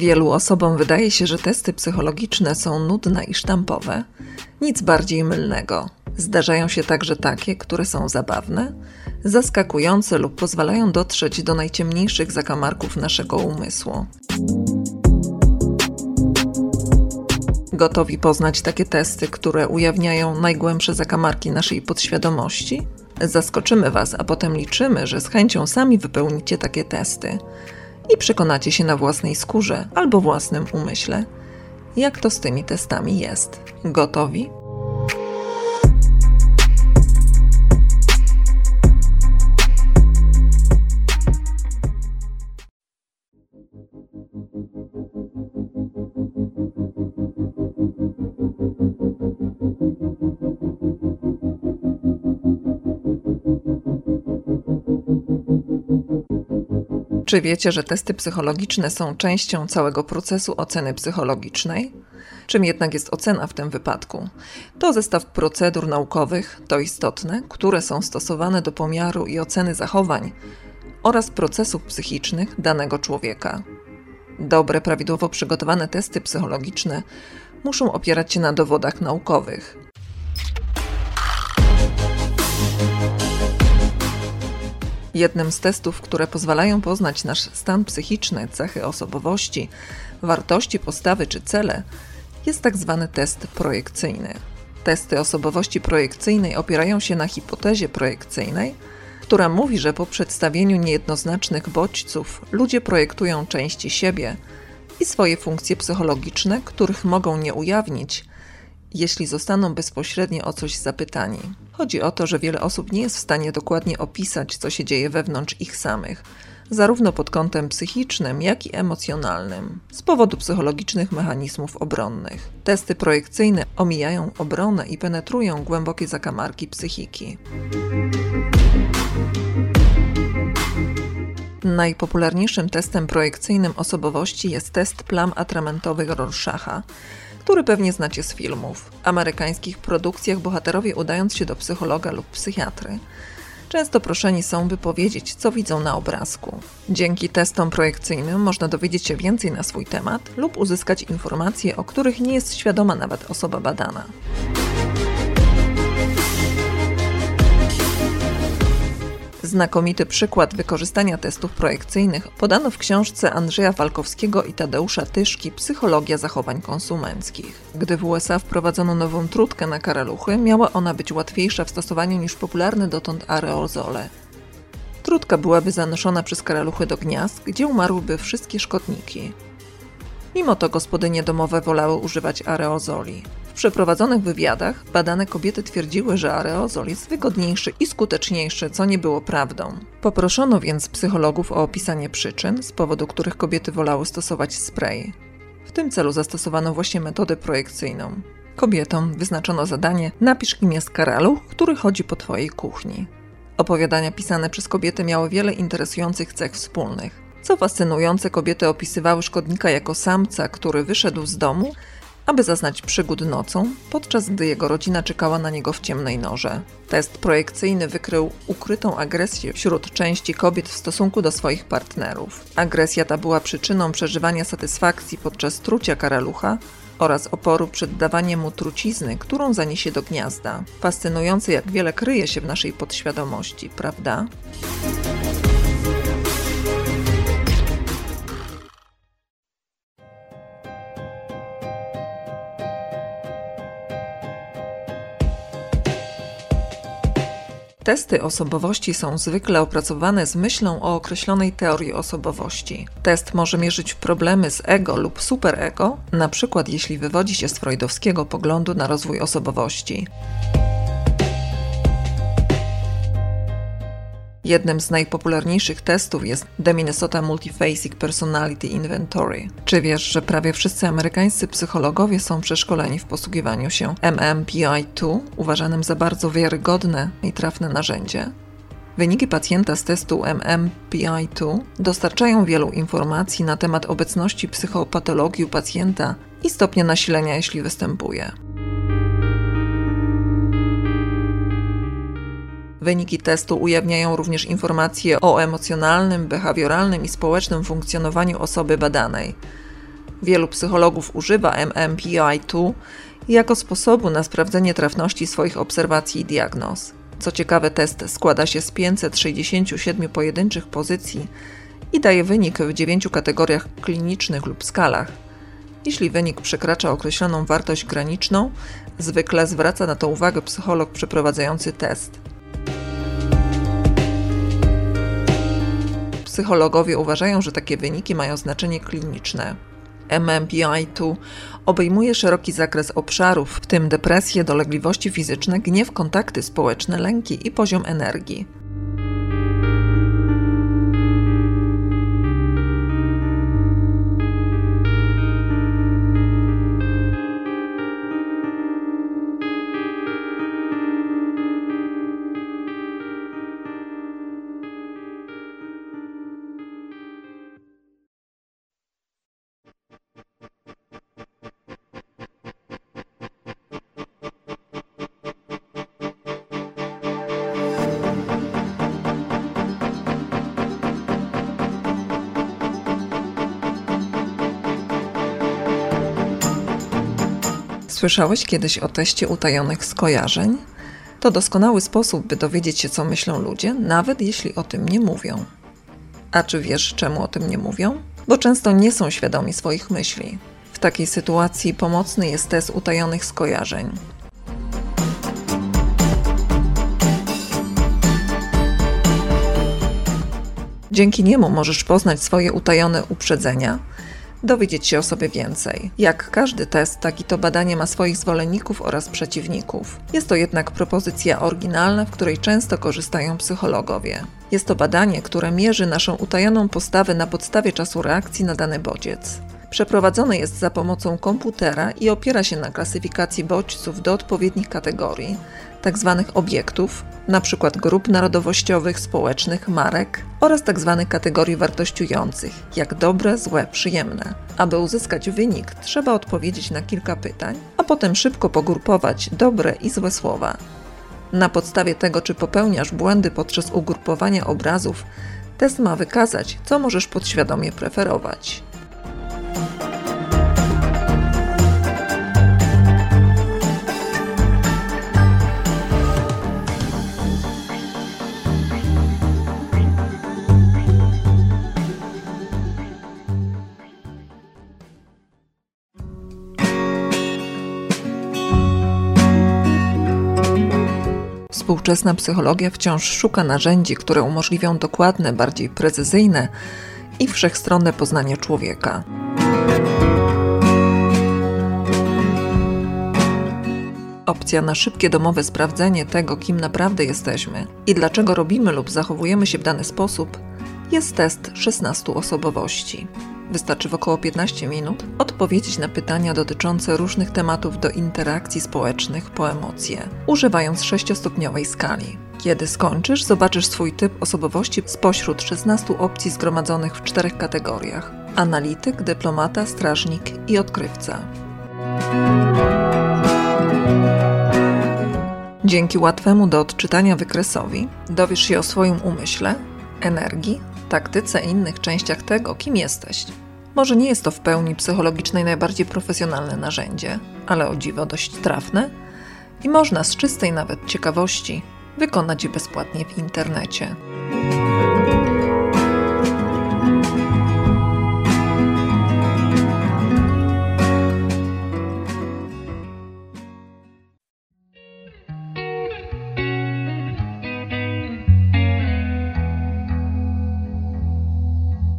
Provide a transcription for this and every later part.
Wielu osobom wydaje się, że testy psychologiczne są nudne i sztampowe. Nic bardziej mylnego. Zdarzają się także takie, które są zabawne, zaskakujące lub pozwalają dotrzeć do najciemniejszych zakamarków naszego umysłu. Gotowi poznać takie testy, które ujawniają najgłębsze zakamarki naszej podświadomości? Zaskoczymy Was, a potem liczymy, że z chęcią sami wypełnicie takie testy i przekonacie się na własnej skórze albo własnym umyśle, jak to z tymi testami jest. Gotowi? Czy wiecie, że testy psychologiczne są częścią całego procesu oceny psychologicznej? Czym jednak jest ocena w tym wypadku? To zestaw procedur naukowych, to istotne, które są stosowane do pomiaru i oceny zachowań oraz procesów psychicznych danego człowieka. Dobre, prawidłowo przygotowane testy psychologiczne muszą opierać się na dowodach naukowych. Jednym z testów, które pozwalają poznać nasz stan psychiczny, cechy osobowości, wartości, postawy czy cele, jest tak zwany test projekcyjny. Testy osobowości projekcyjnej opierają się na hipotezie projekcyjnej, która mówi, że po przedstawieniu niejednoznacznych bodźców ludzie projektują części siebie i swoje funkcje psychologiczne, których mogą nie ujawnić, jeśli zostaną bezpośrednio o coś zapytani. Chodzi o to, że wiele osób nie jest w stanie dokładnie opisać, co się dzieje wewnątrz ich samych, zarówno pod kątem psychicznym, jak i emocjonalnym, z powodu psychologicznych mechanizmów obronnych. Testy projekcyjne omijają obronę i penetrują głębokie zakamarki psychiki. Najpopularniejszym testem projekcyjnym osobowości jest test plam atramentowych Rorschacha który pewnie znacie z filmów. Amerykańskich produkcjach bohaterowie udając się do psychologa lub psychiatry, często proszeni są, by powiedzieć, co widzą na obrazku. Dzięki testom projekcyjnym można dowiedzieć się więcej na swój temat lub uzyskać informacje, o których nie jest świadoma nawet osoba badana. Znakomity przykład wykorzystania testów projekcyjnych podano w książce Andrzeja Falkowskiego i Tadeusza Tyszki Psychologia zachowań konsumenckich. Gdy w USA wprowadzono nową trutkę na karaluchy, miała ona być łatwiejsza w stosowaniu niż popularne dotąd aerozole. Trutka byłaby zanoszona przez karaluchy do gniazd, gdzie umarłyby wszystkie szkodniki. Mimo to gospodynie domowe wolały używać aerozoli przeprowadzonych wywiadach badane kobiety twierdziły, że aerozol jest wygodniejszy i skuteczniejszy, co nie było prawdą. Poproszono więc psychologów o opisanie przyczyn, z powodu których kobiety wolały stosować spray. W tym celu zastosowano właśnie metodę projekcyjną. Kobietom wyznaczono zadanie: napisz imię z karaluch, który chodzi po twojej kuchni. Opowiadania pisane przez kobiety miały wiele interesujących cech wspólnych. Co fascynujące, kobiety opisywały szkodnika jako samca, który wyszedł z domu aby zaznać przygód nocą, podczas gdy jego rodzina czekała na niego w ciemnej norze. Test projekcyjny wykrył ukrytą agresję wśród części kobiet w stosunku do swoich partnerów. Agresja ta była przyczyną przeżywania satysfakcji podczas trucia karalucha oraz oporu przed dawaniem mu trucizny, którą zaniesie do gniazda. Fascynujące, jak wiele kryje się w naszej podświadomości, prawda? Testy osobowości są zwykle opracowane z myślą o określonej teorii osobowości. Test może mierzyć problemy z ego lub superego, na przykład jeśli wywodzi się z freudowskiego poglądu na rozwój osobowości. Jednym z najpopularniejszych testów jest The Minnesota Multiphasic Personality Inventory. Czy wiesz, że prawie wszyscy amerykańscy psychologowie są przeszkoleni w posługiwaniu się MMPI-2, uważanym za bardzo wiarygodne i trafne narzędzie? Wyniki pacjenta z testu MMPI-2 dostarczają wielu informacji na temat obecności psychopatologii u pacjenta i stopnia nasilenia, jeśli występuje. Wyniki testu ujawniają również informacje o emocjonalnym, behawioralnym i społecznym funkcjonowaniu osoby badanej. Wielu psychologów używa MMPI-2 jako sposobu na sprawdzenie trafności swoich obserwacji i diagnoz. Co ciekawe, test składa się z 567 pojedynczych pozycji i daje wynik w dziewięciu kategoriach klinicznych lub skalach. Jeśli wynik przekracza określoną wartość graniczną, zwykle zwraca na to uwagę psycholog przeprowadzający test. Psychologowie uważają, że takie wyniki mają znaczenie kliniczne. MMPI-2 obejmuje szeroki zakres obszarów, w tym depresję, dolegliwości fizyczne, gniew, kontakty społeczne, lęki i poziom energii. Słyszałeś kiedyś o teście utajonych skojarzeń? To doskonały sposób, by dowiedzieć się, co myślą ludzie, nawet jeśli o tym nie mówią. A czy wiesz, czemu o tym nie mówią? Bo często nie są świadomi swoich myśli. W takiej sytuacji pomocny jest test utajonych skojarzeń. Dzięki niemu możesz poznać swoje utajone uprzedzenia dowiedzieć się o sobie więcej. Jak każdy test, taki to badanie ma swoich zwolenników oraz przeciwników. Jest to jednak propozycja oryginalna, w której często korzystają psychologowie. Jest to badanie, które mierzy naszą utajoną postawę na podstawie czasu reakcji na dany bodziec. Przeprowadzone jest za pomocą komputera i opiera się na klasyfikacji bodźców do odpowiednich kategorii, tzw. Tak obiektów, np. grup narodowościowych, społecznych, marek oraz tzw. Tak kategorii wartościujących, jak dobre, złe, przyjemne. Aby uzyskać wynik, trzeba odpowiedzieć na kilka pytań, a potem szybko pogrupować dobre i złe słowa. Na podstawie tego, czy popełniasz błędy podczas ugrupowania obrazów, test ma wykazać, co możesz podświadomie preferować. Współczesna psychologia wciąż szuka narzędzi, które umożliwią dokładne, bardziej precyzyjne i wszechstronne poznanie człowieka. Opcja na szybkie domowe sprawdzenie tego, kim naprawdę jesteśmy i dlaczego robimy lub zachowujemy się w dany sposób, jest test 16 osobowości. Wystarczy w około 15 minut odpowiedzieć na pytania dotyczące różnych tematów do interakcji społecznych po emocje, używając sześciostopniowej skali. Kiedy skończysz, zobaczysz swój typ osobowości spośród 16 opcji zgromadzonych w czterech kategoriach: analityk, dyplomata, strażnik i odkrywca. Dzięki łatwemu do odczytania wykresowi dowiesz się o swoim umyśle, energii, taktyce i innych częściach tego, kim jesteś. Może nie jest to w pełni psychologiczne i najbardziej profesjonalne narzędzie, ale o dziwo dość trafne i można z czystej nawet ciekawości wykonać je bezpłatnie w internecie.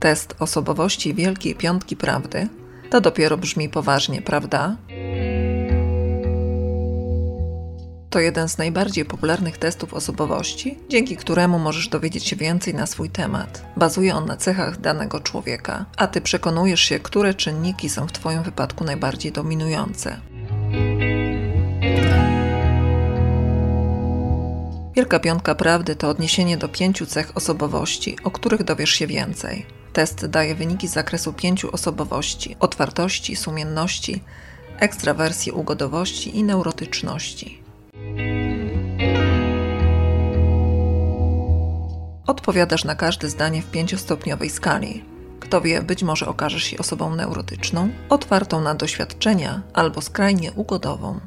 Test osobowości Wielkiej Piątki Prawdy, to dopiero brzmi poważnie, prawda? To jeden z najbardziej popularnych testów osobowości, dzięki któremu możesz dowiedzieć się więcej na swój temat. Bazuje on na cechach danego człowieka, a ty przekonujesz się, które czynniki są w Twoim wypadku najbardziej dominujące. Wielka Piątka Prawdy to odniesienie do pięciu cech osobowości, o których dowiesz się więcej. Test daje wyniki z zakresu pięciu osobowości: otwartości, sumienności, ekstrawersji, ugodowości i neurotyczności. Odpowiadasz na każde zdanie w pięciostopniowej skali, Kto wie, być może okażesz się osobą neurotyczną, otwartą na doświadczenia albo skrajnie ugodową.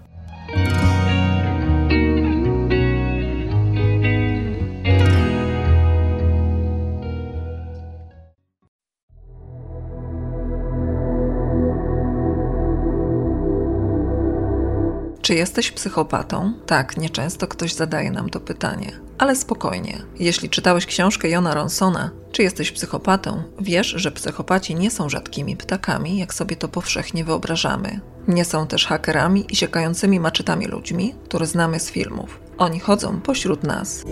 Czy jesteś psychopatą? Tak, nieczęsto ktoś zadaje nam to pytanie. Ale spokojnie. Jeśli czytałeś książkę Jona Ronsona, czy jesteś psychopatą, wiesz, że psychopaci nie są rzadkimi ptakami, jak sobie to powszechnie wyobrażamy. Nie są też hakerami i siekającymi maczetami ludźmi, które znamy z filmów. Oni chodzą pośród nas.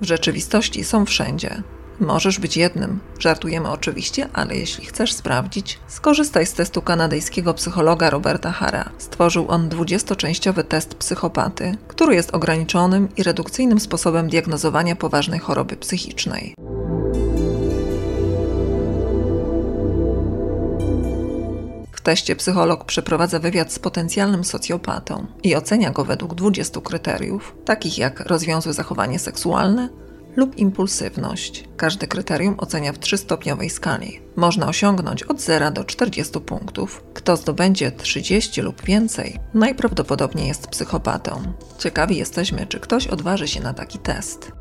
W rzeczywistości są wszędzie. Możesz być jednym. Żartujemy oczywiście, ale jeśli chcesz sprawdzić, skorzystaj z testu kanadyjskiego psychologa Roberta Hara. Stworzył on 20-częściowy test psychopaty, który jest ograniczonym i redukcyjnym sposobem diagnozowania poważnej choroby psychicznej. W teście psycholog przeprowadza wywiad z potencjalnym socjopatą i ocenia go według 20 kryteriów, takich jak rozwiązłe zachowanie seksualne, lub impulsywność. Każde kryterium ocenia w trzystopniowej skali. Można osiągnąć od 0 do 40 punktów. Kto zdobędzie 30 lub więcej, najprawdopodobniej jest psychopatą. Ciekawi jesteśmy, czy ktoś odważy się na taki test.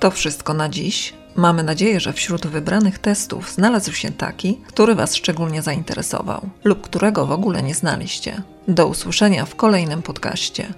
To wszystko na dziś. Mamy nadzieję, że wśród wybranych testów znalazł się taki, który Was szczególnie zainteresował lub którego w ogóle nie znaliście. Do usłyszenia w kolejnym podcaście.